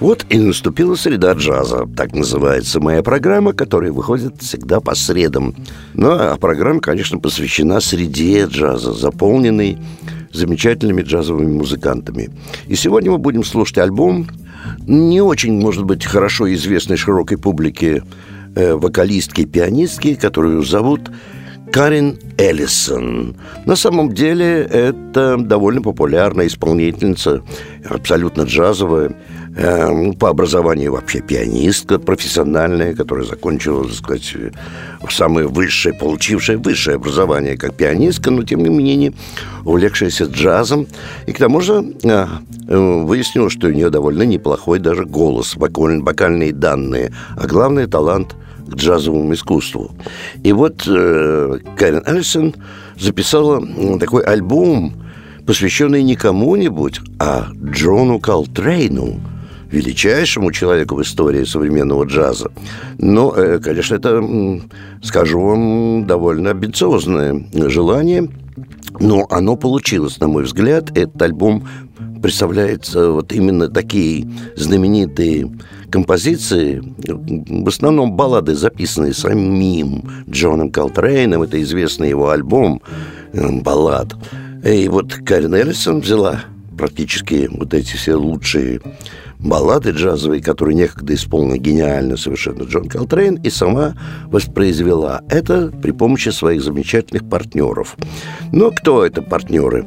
Вот и наступила среда джаза. Так называется моя программа, которая выходит всегда по средам. Ну, а программа, конечно, посвящена среде джаза, заполненной замечательными джазовыми музыкантами. И сегодня мы будем слушать альбом не очень, может быть, хорошо известной широкой публике э, вокалистки и пианистки, которую зовут Карин Эллисон. На самом деле это довольно популярная исполнительница, абсолютно джазовая, э, по образованию вообще пианистка профессиональная, которая закончила, так сказать, самое высшее, получившая высшее образование как пианистка, но тем не менее увлекшаяся джазом. И к тому же э, выяснилось, что у нее довольно неплохой даже голос, вокальные данные, а главное талант – к джазовому искусству. И вот э, Карен Эллисон записала такой альбом, посвященный не кому-нибудь, а Джону Колтрейну, величайшему человеку в истории современного джаза. Но, э, конечно, это, скажу вам, довольно амбициозное желание, но оно получилось, на мой взгляд. Этот альбом представляет вот именно такие знаменитые композиции, в основном баллады, записанные самим Джоном Колтрейном, это известный его альбом э, баллад. И вот Карен Эллисон взяла практически вот эти все лучшие баллады джазовые, которые некогда исполнил гениально совершенно Джон Колтрейн, и сама воспроизвела это при помощи своих замечательных партнеров. Но кто это партнеры?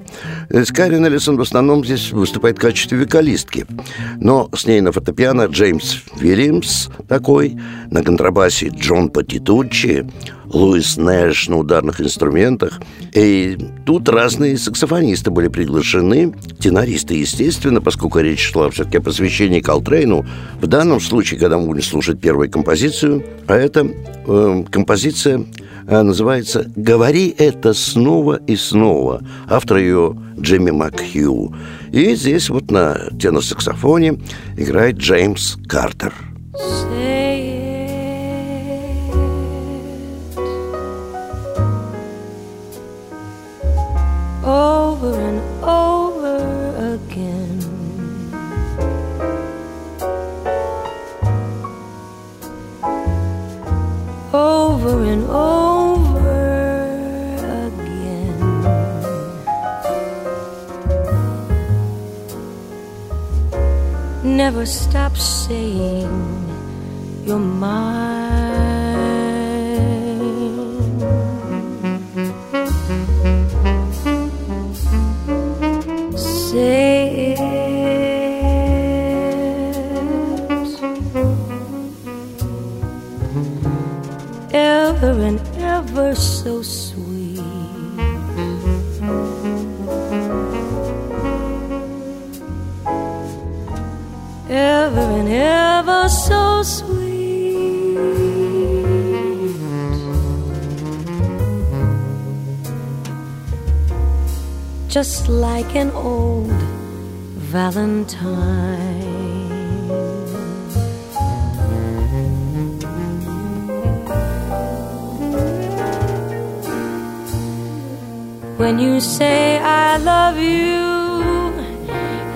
Скайрин Эллисон в основном здесь выступает в качестве вокалистки. Но с ней на фортепиано Джеймс Вильямс такой, на контрабасе Джон Патитуччи, Луис Нэш на ударных инструментах. И тут разные саксофонисты были приглашены, тенористы, естественно, поскольку речь шла все-таки о посвящении Колтрейну. В данном случае, когда мы будем слушать первую композицию, а это э, композиция называется «Говори это снова и снова». Автор ее Джимми Макхью. И здесь вот на тенор-саксофоне играет Джеймс Картер. Say over and over again. Over and over again. Never stop saying you're mine. Just like an old Valentine. When you say I love you,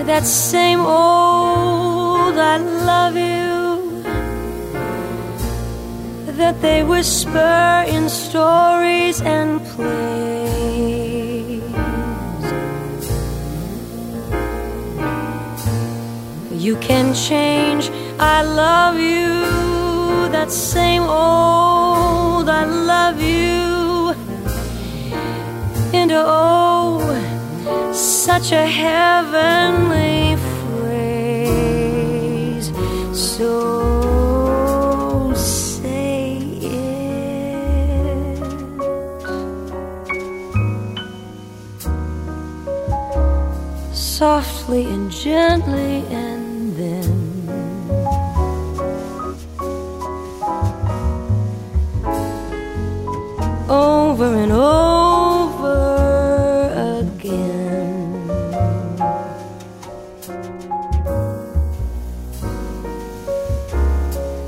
that same old I love you that they whisper in stories and plays. You can change, I love you, that same old I love you. And oh, such a heavenly phrase. So say it. Softly and gently, and then. Over and over again.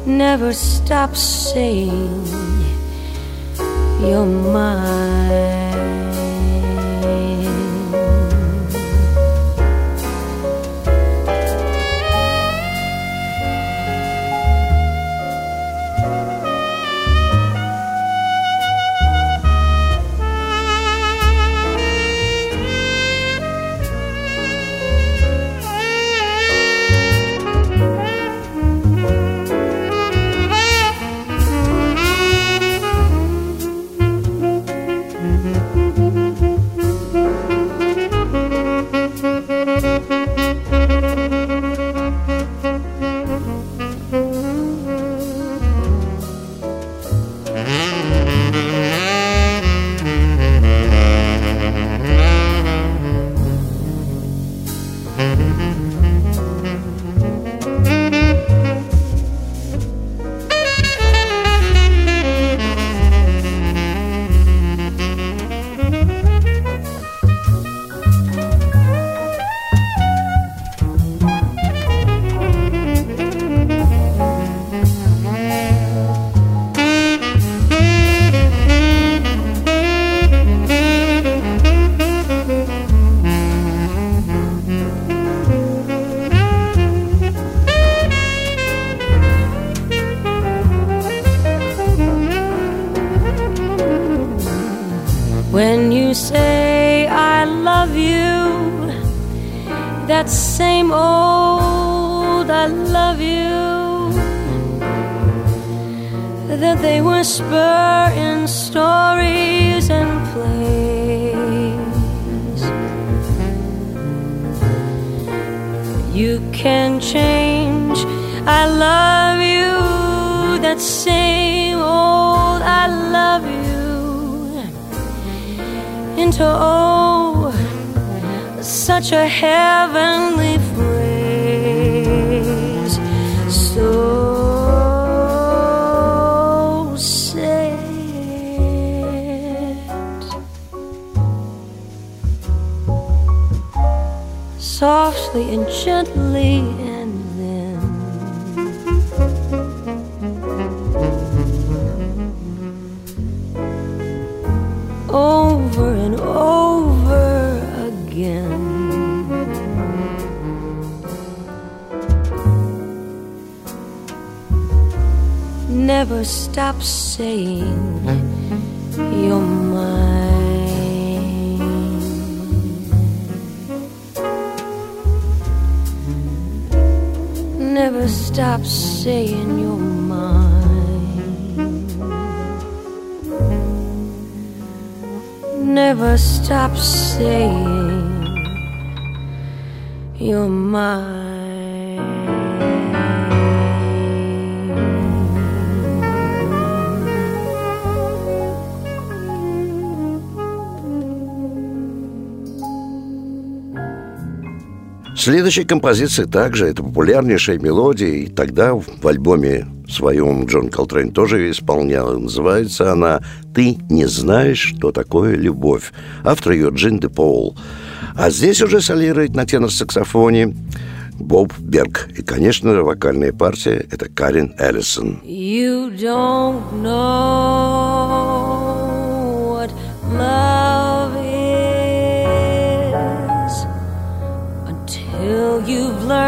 Never stop saying you're mine. Whisper in stories and plays. You can change. I love you, that same old I love you into oh such a heavenly softly and gently and then over and over again. Never stop saying Never stop saying you're mine. never stop saying you're mine. Следующая композиция также это популярнейшая мелодия, и тогда в альбоме своем Джон Колтрейн тоже исполнял. Называется она «Ты не знаешь, что такое любовь». Автор ее Джин де Пол. А здесь уже солирует на тенор-саксофоне Боб Берг. И, конечно, вокальная партия – это Карин Эллисон. You don't know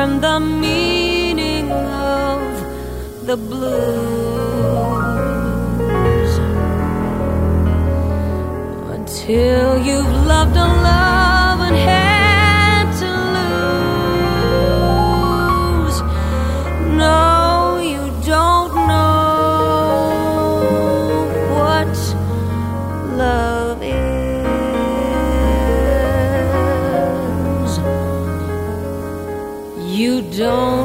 you've the meaning of the blues. Until you've loved a love and had to lose. No, don't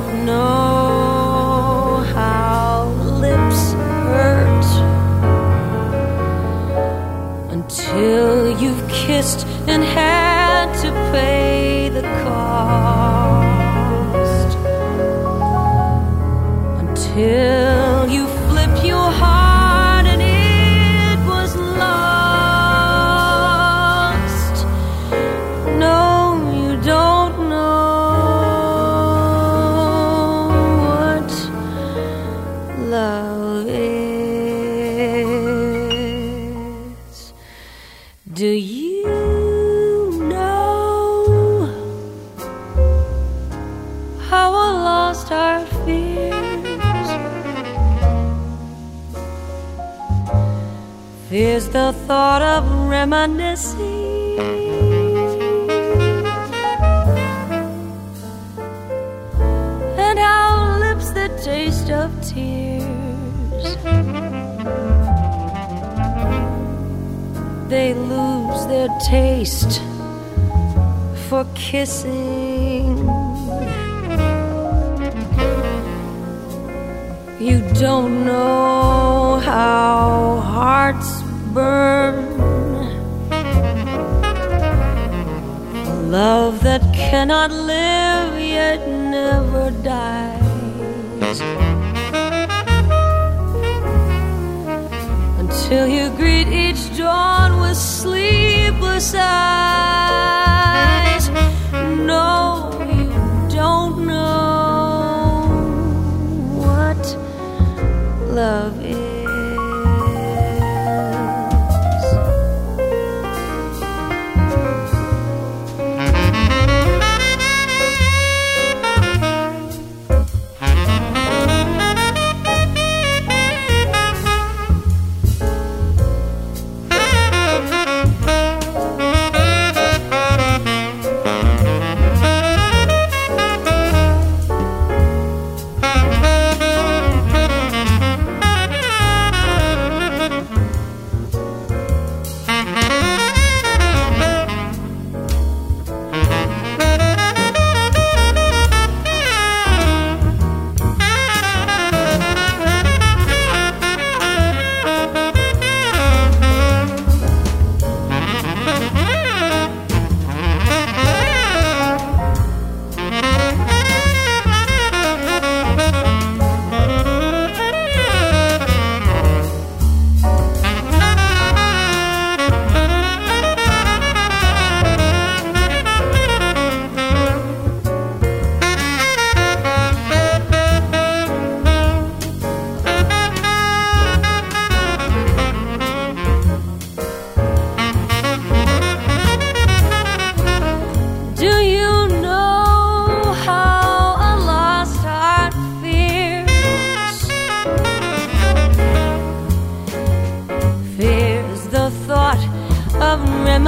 for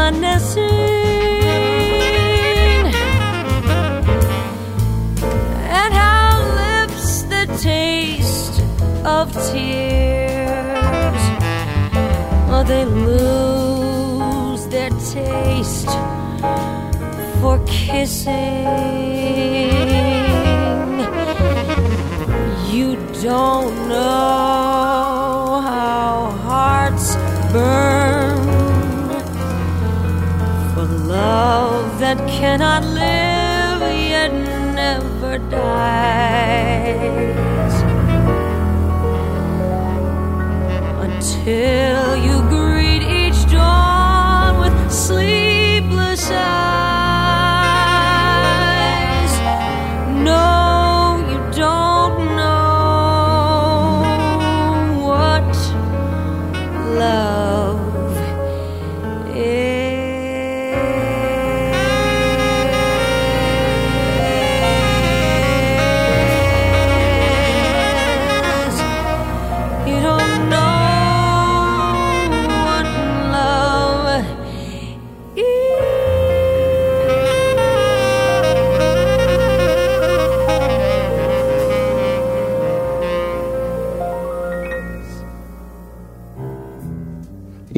reminiscing and how lips that taste of tears, oh, they lose their taste for kissing. You don't know that cannot live yet never dies. Until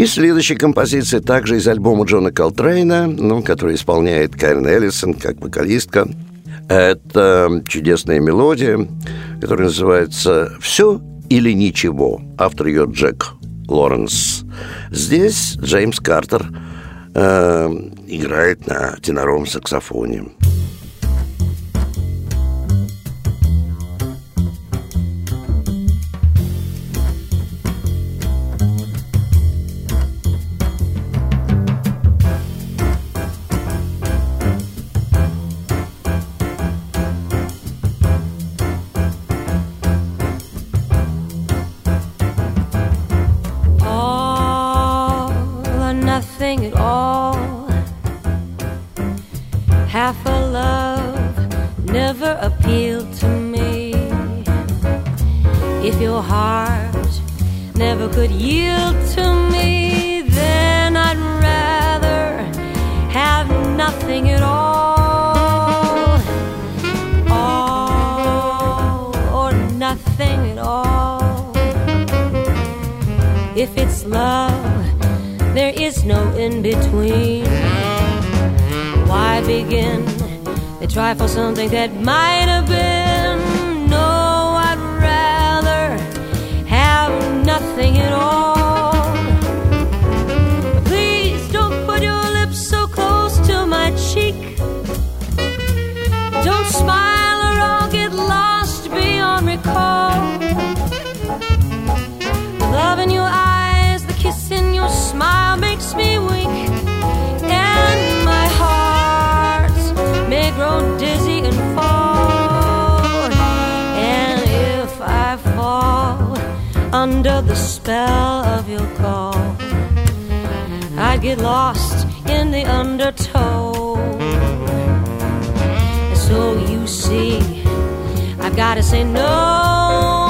следующая композиция также из альбома Джона Колтрейна, ну, который исполняет Карен Эллисон как вокалистка. Это чудесная мелодия, которая называется «Все или ничего». Автор ее Джек Лоренс. Здесь Джеймс Картер э, играет на теноровом саксофоне. bell of your call. I'd get lost in the undertow. So you see, I've got to say no.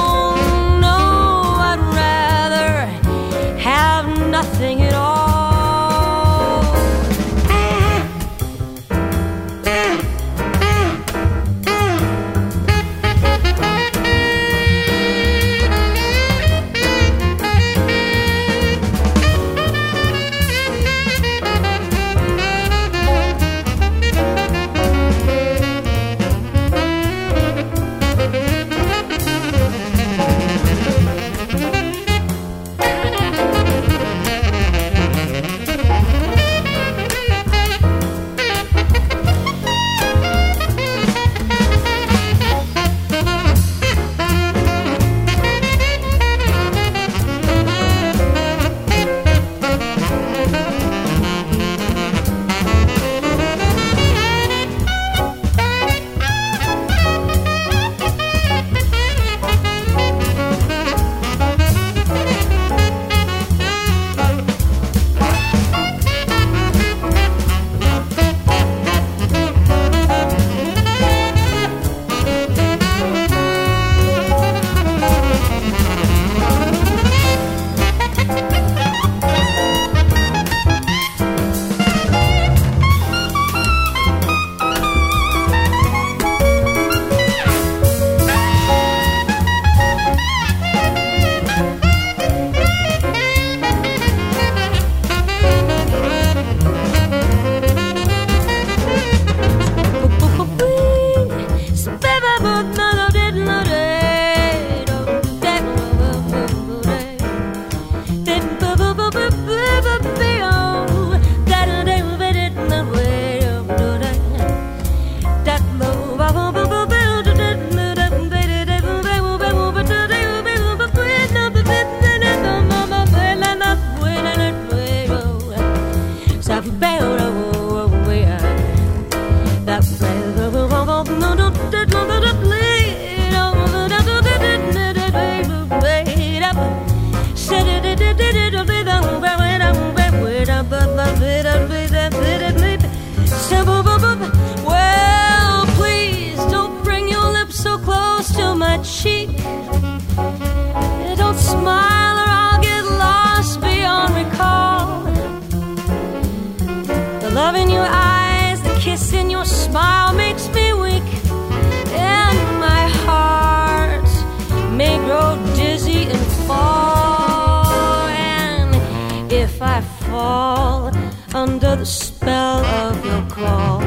fall under the spell of your call.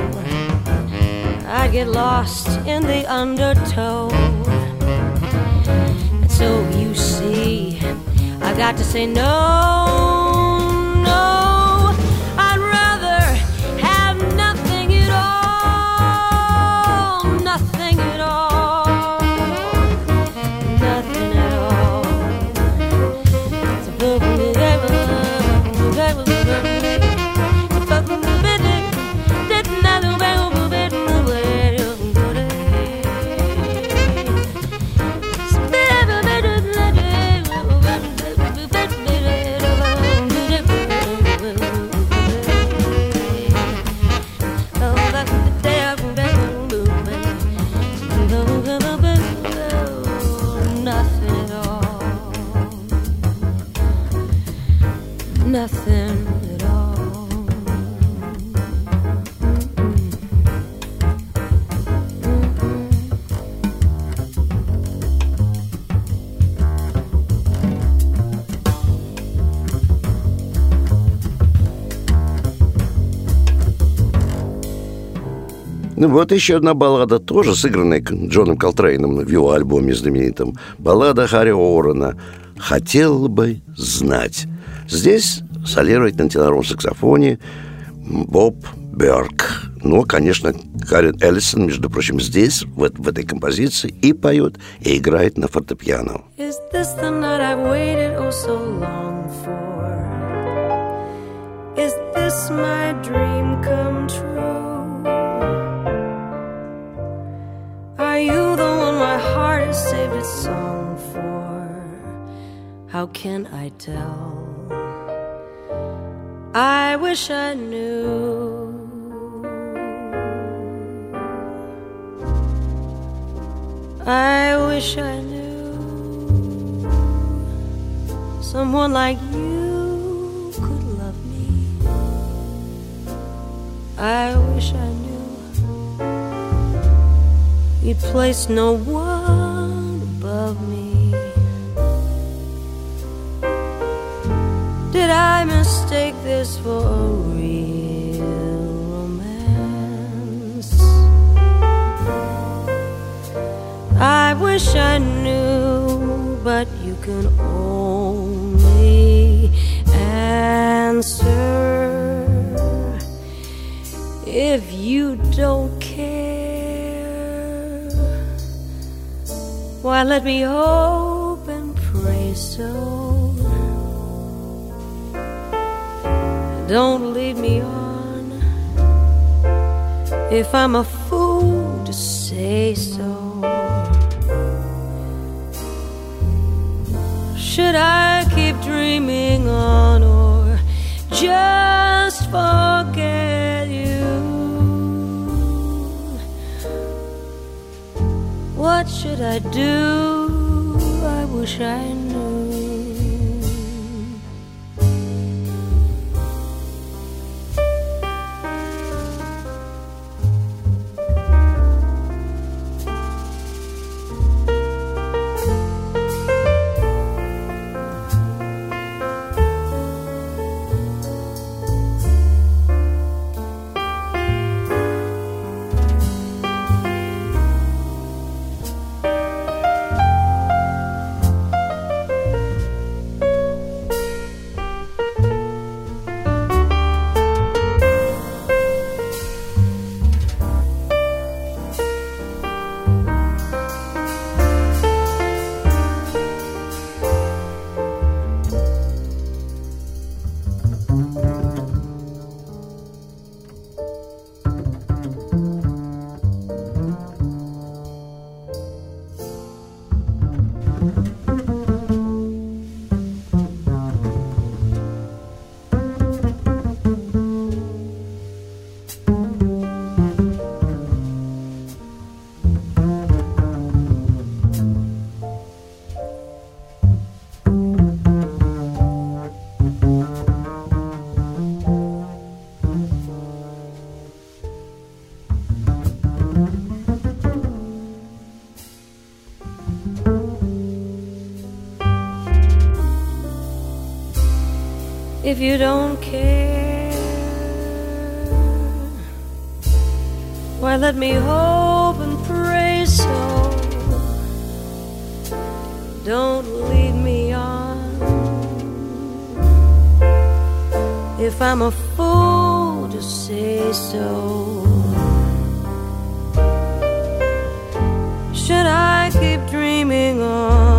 I get lost in the undertow. And so you see, I've got to say no. Ну вот еще одна баллада, тоже сыгранная Джоном Колтрейном в его альбоме знаменитом. Баллада Харри Орена «Хотел бы знать». Здесь солирует на теноровом саксофоне Боб Берг. Ну, конечно, Карен Эллисон, между прочим, здесь, в, в этой композиции, и поет, и играет на фортепиано. Is this the night I've waited oh so long for? Is this my dream come true? You the one my heart has saved its song for? How can I tell? I wish I knew. I wish I knew someone like you could love me. I wish I knew you'd place no one above me. Did I mistake this for a real romance? I wish I knew, but you can only answer if you don't care. Why, let me hope and pray so. Don't lead me on if I'm a fool to say so. Should I keep dreaming on or just should I do? I wish I knew. If you don't care? Why let me hope and pray so? Don't lead me on. If I'm a fool to say so. Should I keep dreaming on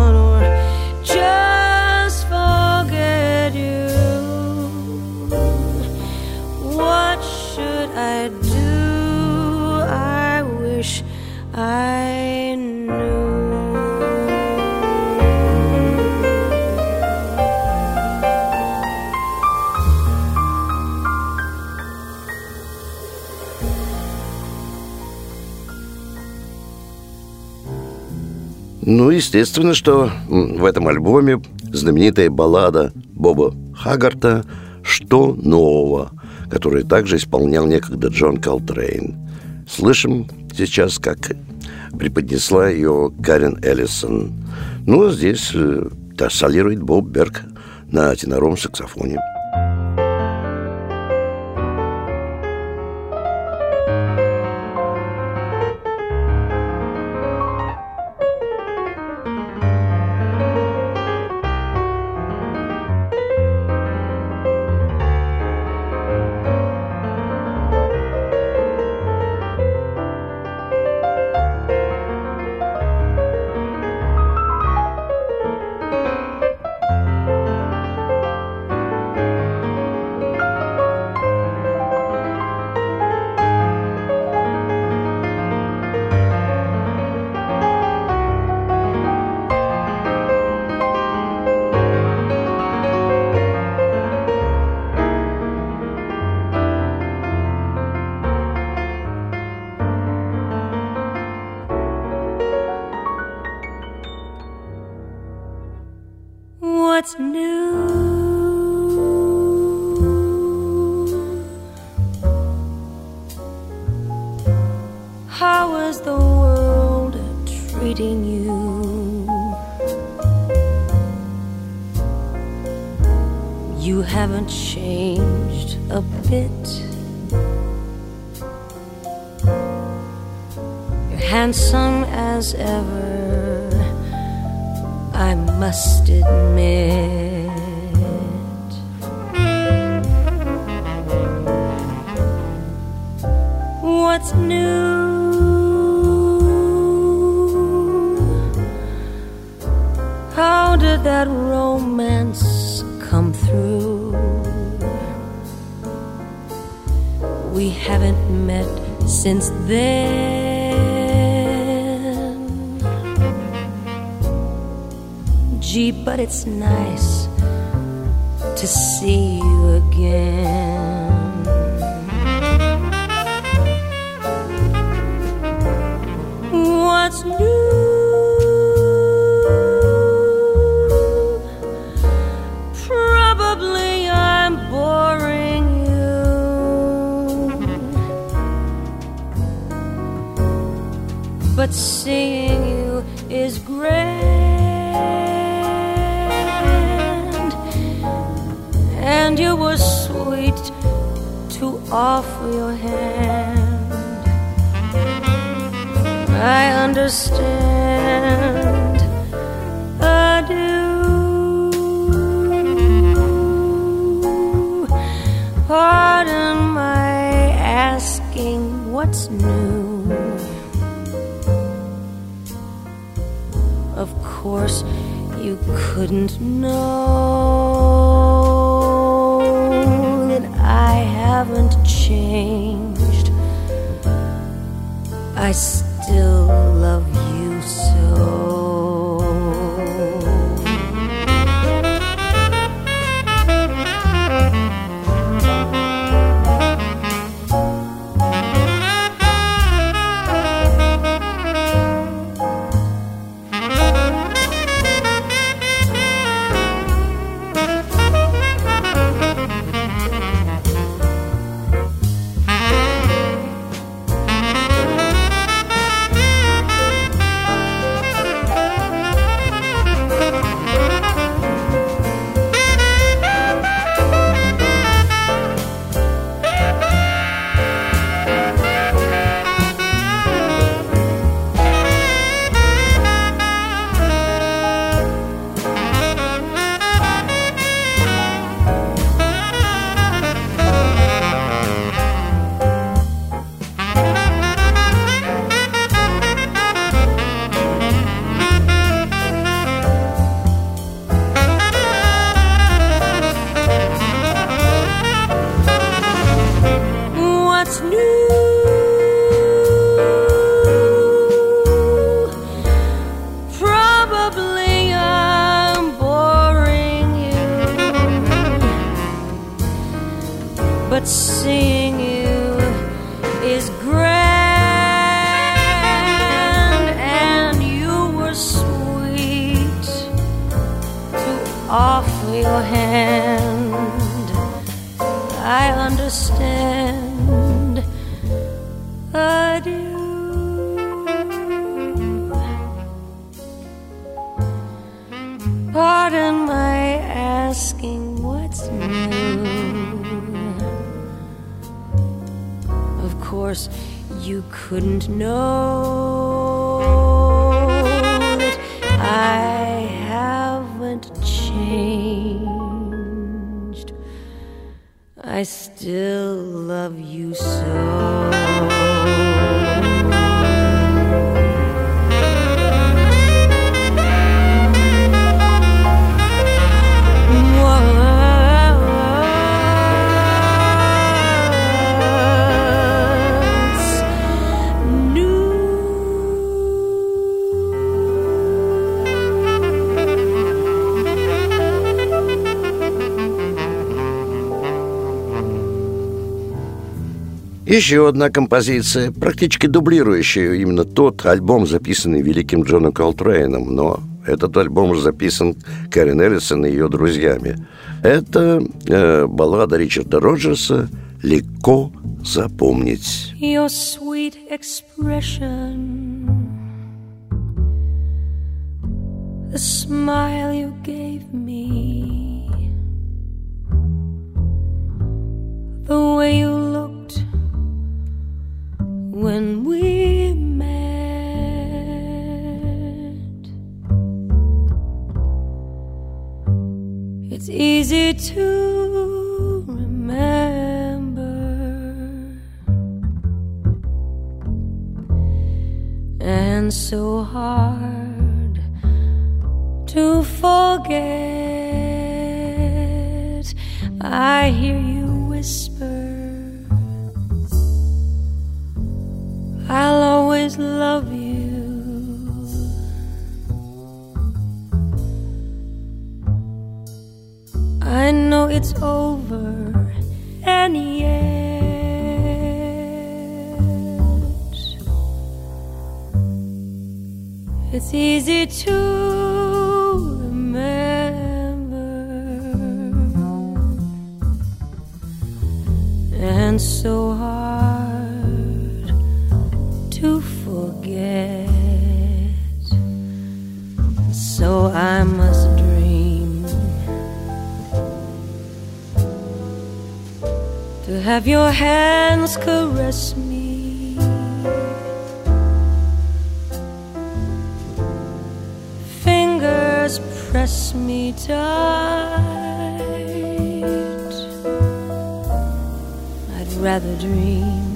Ну, естественно, что в этом альбоме знаменитая баллада Боба Хагарта «Что нового?», которое также исполнял некогда Джон Колтрейн. Слышим сейчас, как преподнесла ее Карен Эллисон. Ну, а здесь э, солирует Боб Берг на теноровом саксофоне. We haven't met since then. Gee, but it's nice to see you again. What's new? But seeing you is grand. And you were sweet to offer your hand. I understand. Do. Pardon my asking what's new. Course, you couldn't know that I haven't course, you couldn't know Еще одна композиция, практически дублирующая именно тот альбом, записанный великим Джоном Колтрейном, но этот альбом записан Кэрин Эллисон и ее друзьями. Это э, баллада Ричарда Роджерса «Легко запомнить». your sweet expression, the smile you gave me, the way you when we met. It's easy to remember. and so hard to forget. I hear you whisper, I'll always love you. I know it's over and yet it's easy to remember and so hard I must dream to have your hands caress me. fingers press me tight. I'd rather dream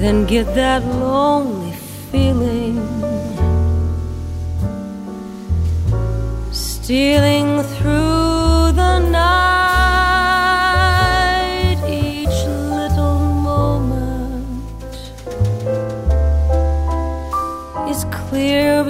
than get that lonely feeling stealing through the night. Each little moment is clear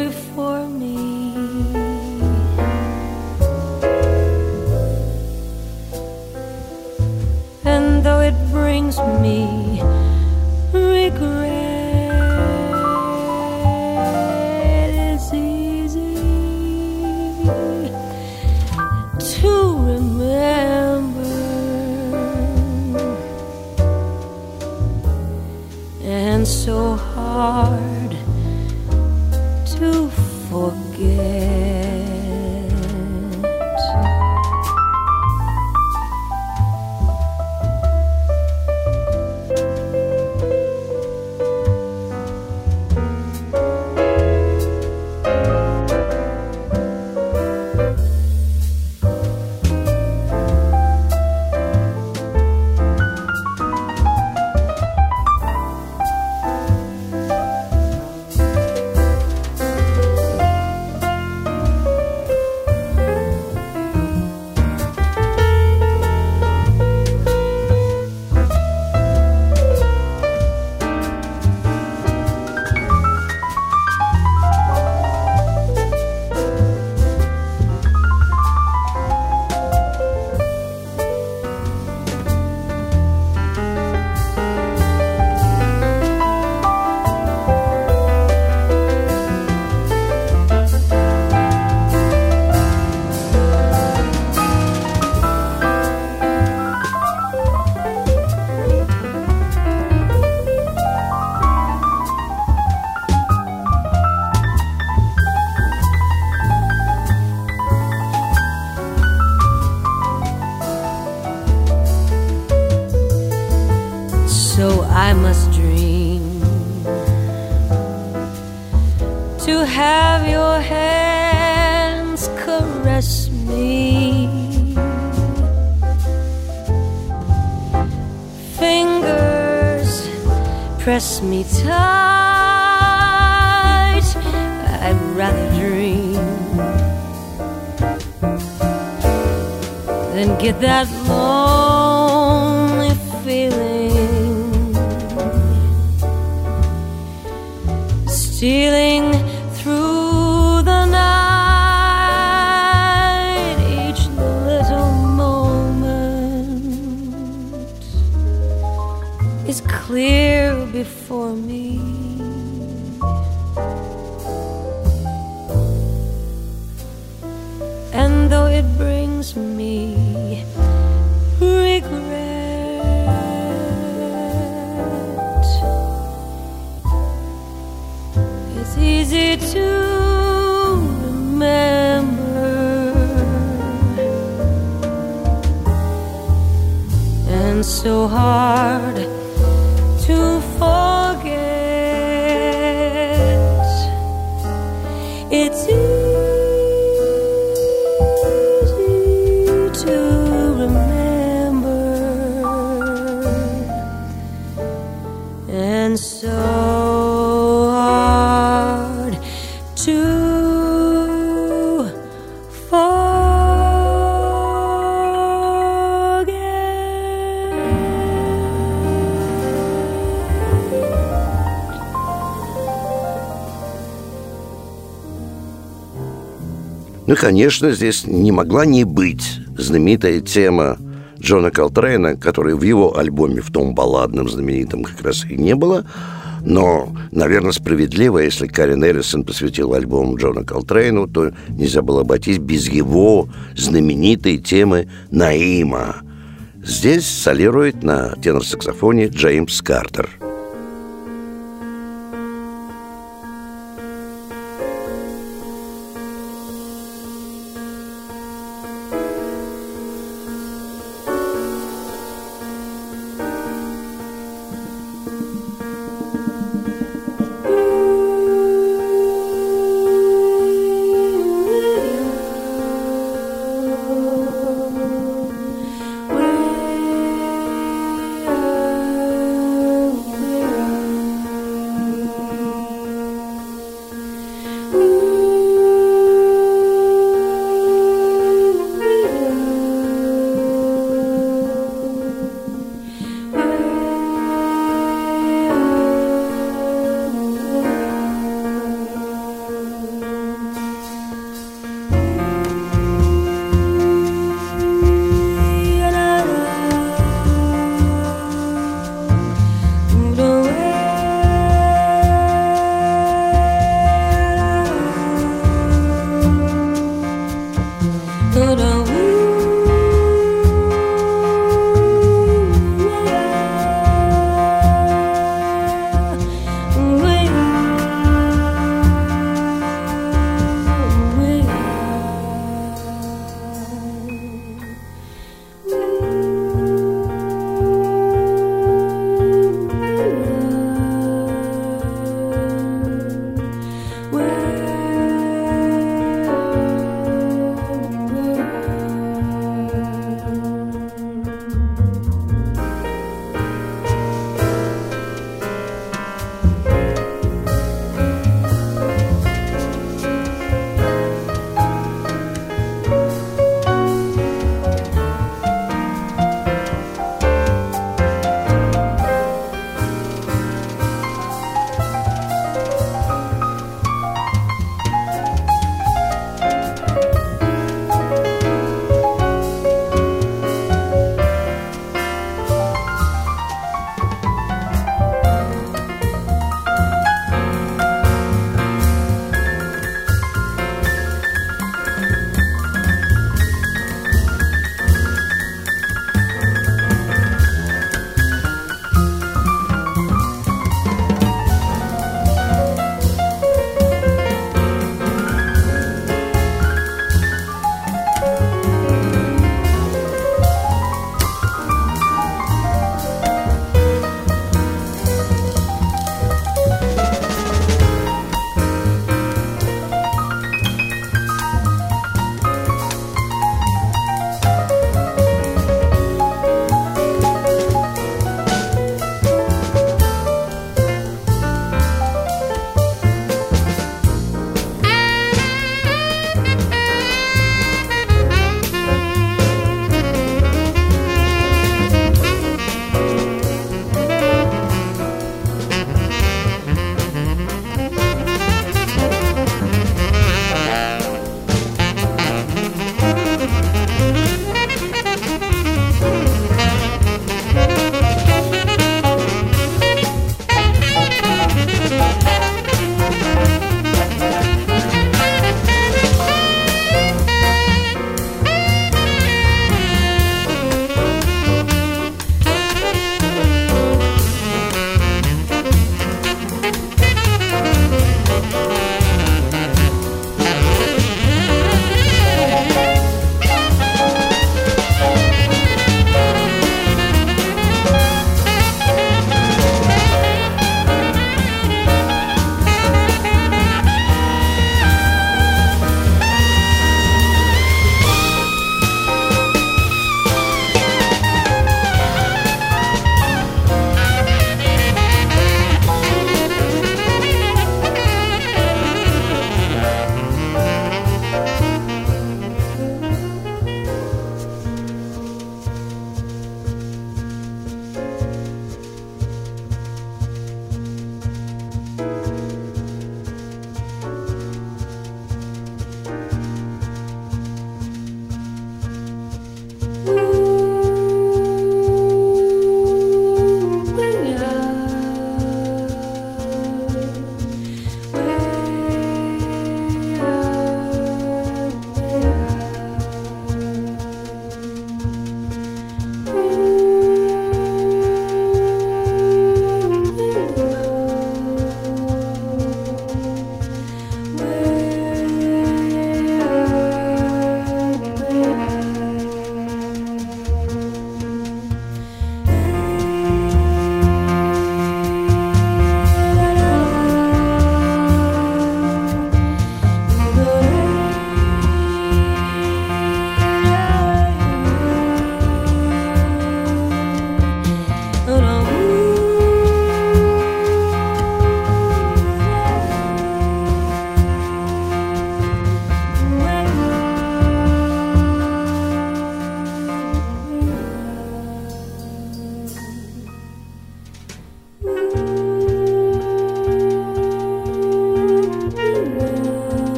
конечно, здесь не могла не быть знаменитая тема Джона Колтрейна, которой в его альбоме, в том балладном знаменитом, как раз и не было. Но, наверное, справедливо, если Карен Эллисон посвятил альбом Джона Колтрейну, то нельзя было обойтись без его знаменитой темы «Наима». Здесь солирует на тенор-саксофоне Джеймс Картер –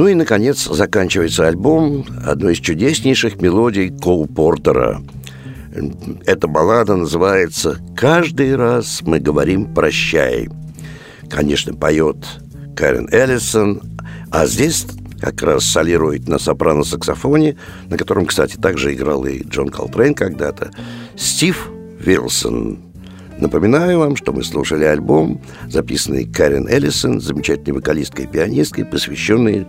Ну и, наконец, заканчивается альбом одной из чудеснейших мелодий Коу Портера. Эта баллада называется «Каждый раз мы говорим прощай». Конечно, поет Кэрен Эллисон, а здесь как раз солирует на сопрано-саксофоне, на котором, кстати, также играл и Джон Колтрейн когда-то, Стив Вилсон. Напоминаю вам, что мы слушали альбом, записанный Карен Эллисон, замечательной вокалисткой и пианисткой, посвященный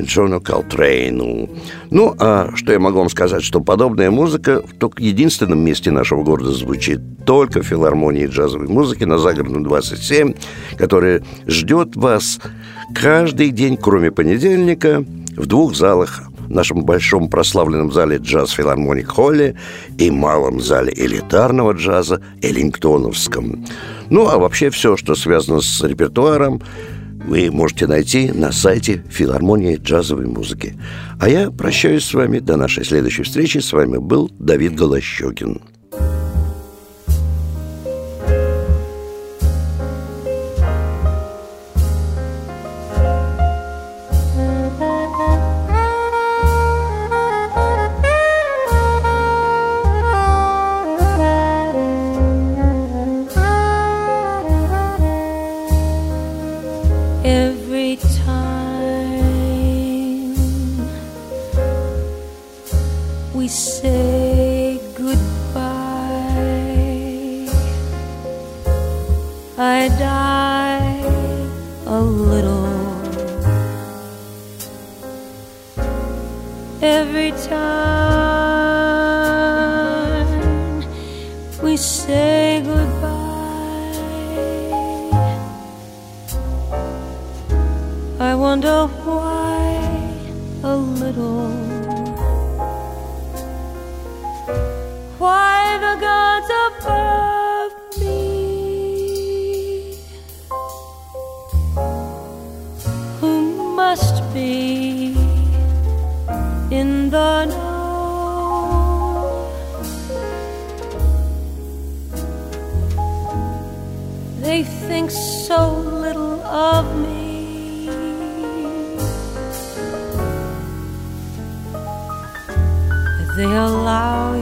Джону Колтрейну. Ну, а что я могу вам сказать, что подобная музыка в только единственном месте нашего города звучит только в филармонии джазовой музыки на Загородном 27, которая ждет вас каждый день, кроме понедельника, в двух залах в нашем большом прославленном зале джаз филармоник Холле и малом зале элитарного джаза Эллингтоновском. Ну, а вообще все, что связано с репертуаром, вы можете найти на сайте филармонии джазовой музыки. А я прощаюсь с вами до нашей следующей встречи. С вами был Давид Голощекин. The know they think so little of me. They allow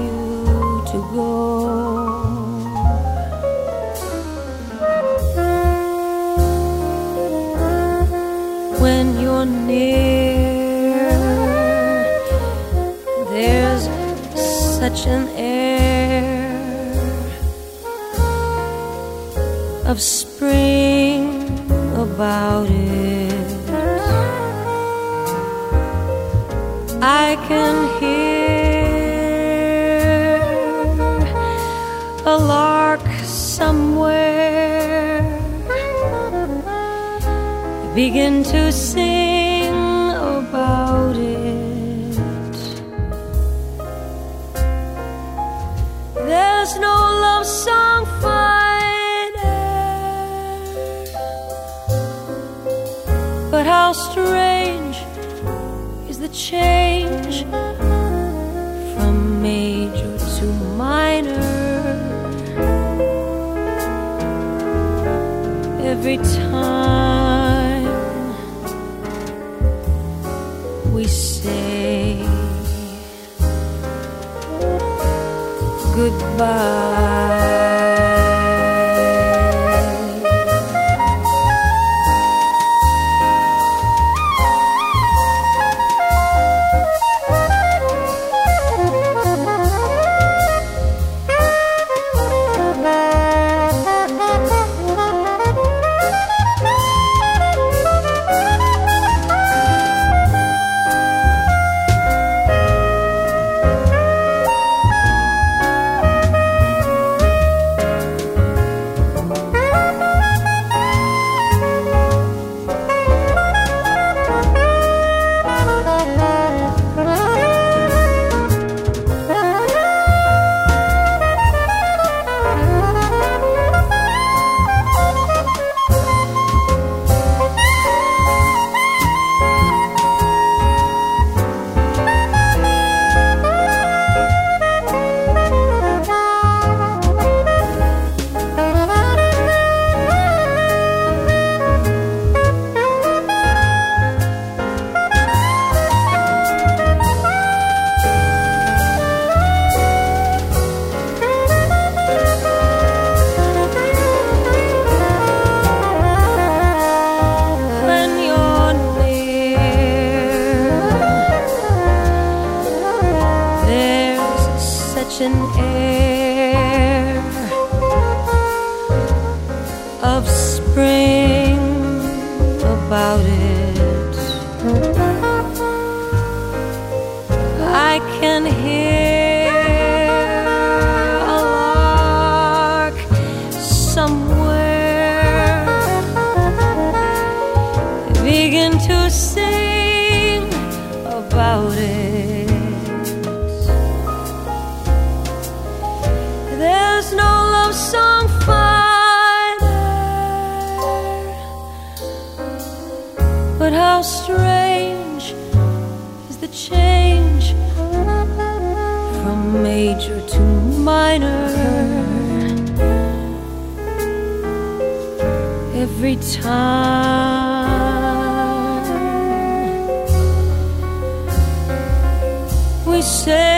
such an air of spring about it. I can hear a lark somewhere begin to sing change from major to minor. Every time we say goodbye. Can hear minor. Every time we say.